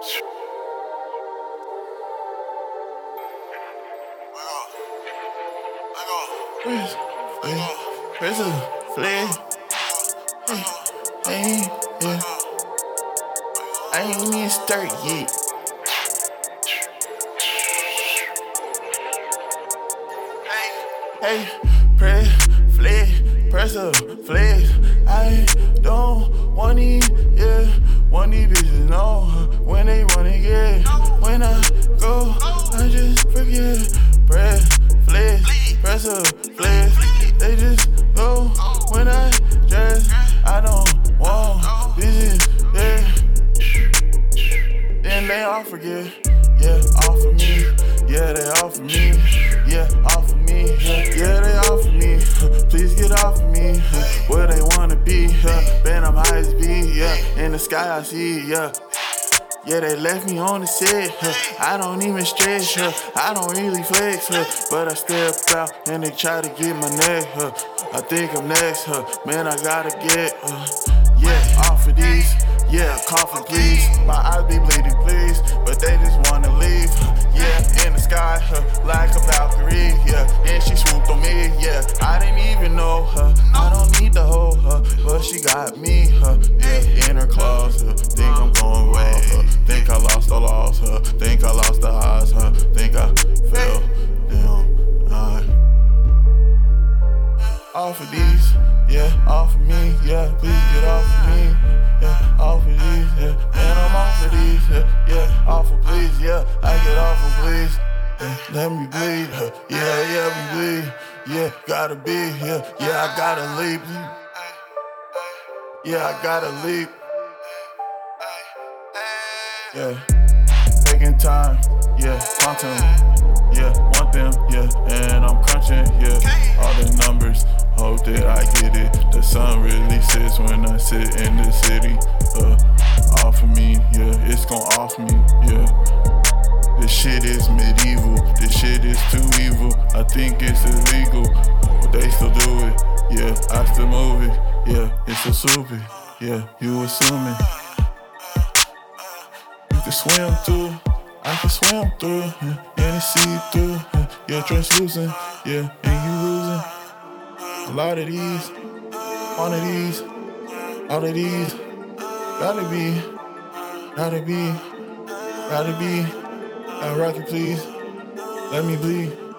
Where's, where's? Hey, hey, yeah. I ain't even start yet. Hey, press, flex, press flex. I don't want these, forget. Press, flex, press up, flex. They just go when I dress. I don't want bitches, yeah. Then they all forget, yeah, off of me. Yeah, they offer me. Yeah, offer me. Yeah, they offer me. Please get off of me. Where they wanna be. Man, I'm high as B. Yeah, in the sky I see. Yeah. Yeah, they left me on the set. I don't even stretch. Her I don't really flex. Her. But I step out and they try to get my neck. I think I'm next. Man, I gotta get. Uh, yeah, off of these. Yeah, coffin, please. My eyes be bleeding, please. But they just wanna leave. Yeah, in the sky, huh, like a Valkyrie. Yeah, and she swooped on me. Yeah, I didn't even know her. I don't need to hold her, she got me. Huh, yeah, in her claws. Huh, think I'm going away. Huh, think I lost, I lost her. Think I lost the eyes. Huh, think I fell down. Off of these, yeah, off of me, yeah, please get off of me, yeah, off of these, yeah, man, I'm off of these, yeah, yeah, off of please, yeah, I get off of please, let me bleed, yeah, yeah, we bleed, yeah, gotta be, yeah, yeah, I gotta leap, yeah, I gotta leap, yeah, taking time, yeah, quantum, yeah, want them, yeah, and I'm crunching, yeah, all the numbers. Hope that I get it. The sun really sits when I sit in the city. Uh, off of me, yeah, it's gon' off me, yeah. This shit is medieval. This shit is too evil. I think it's illegal, they still it's a stupid. Yeah, you assuming. You can swim through. I can swim through. Yeah, and see through. Yeah, yeah, translucent. Yeah, and you losing. A lot of these, one of these, all of these, gotta be, gotta be, gotta be. I rock it, please. Let me bleed.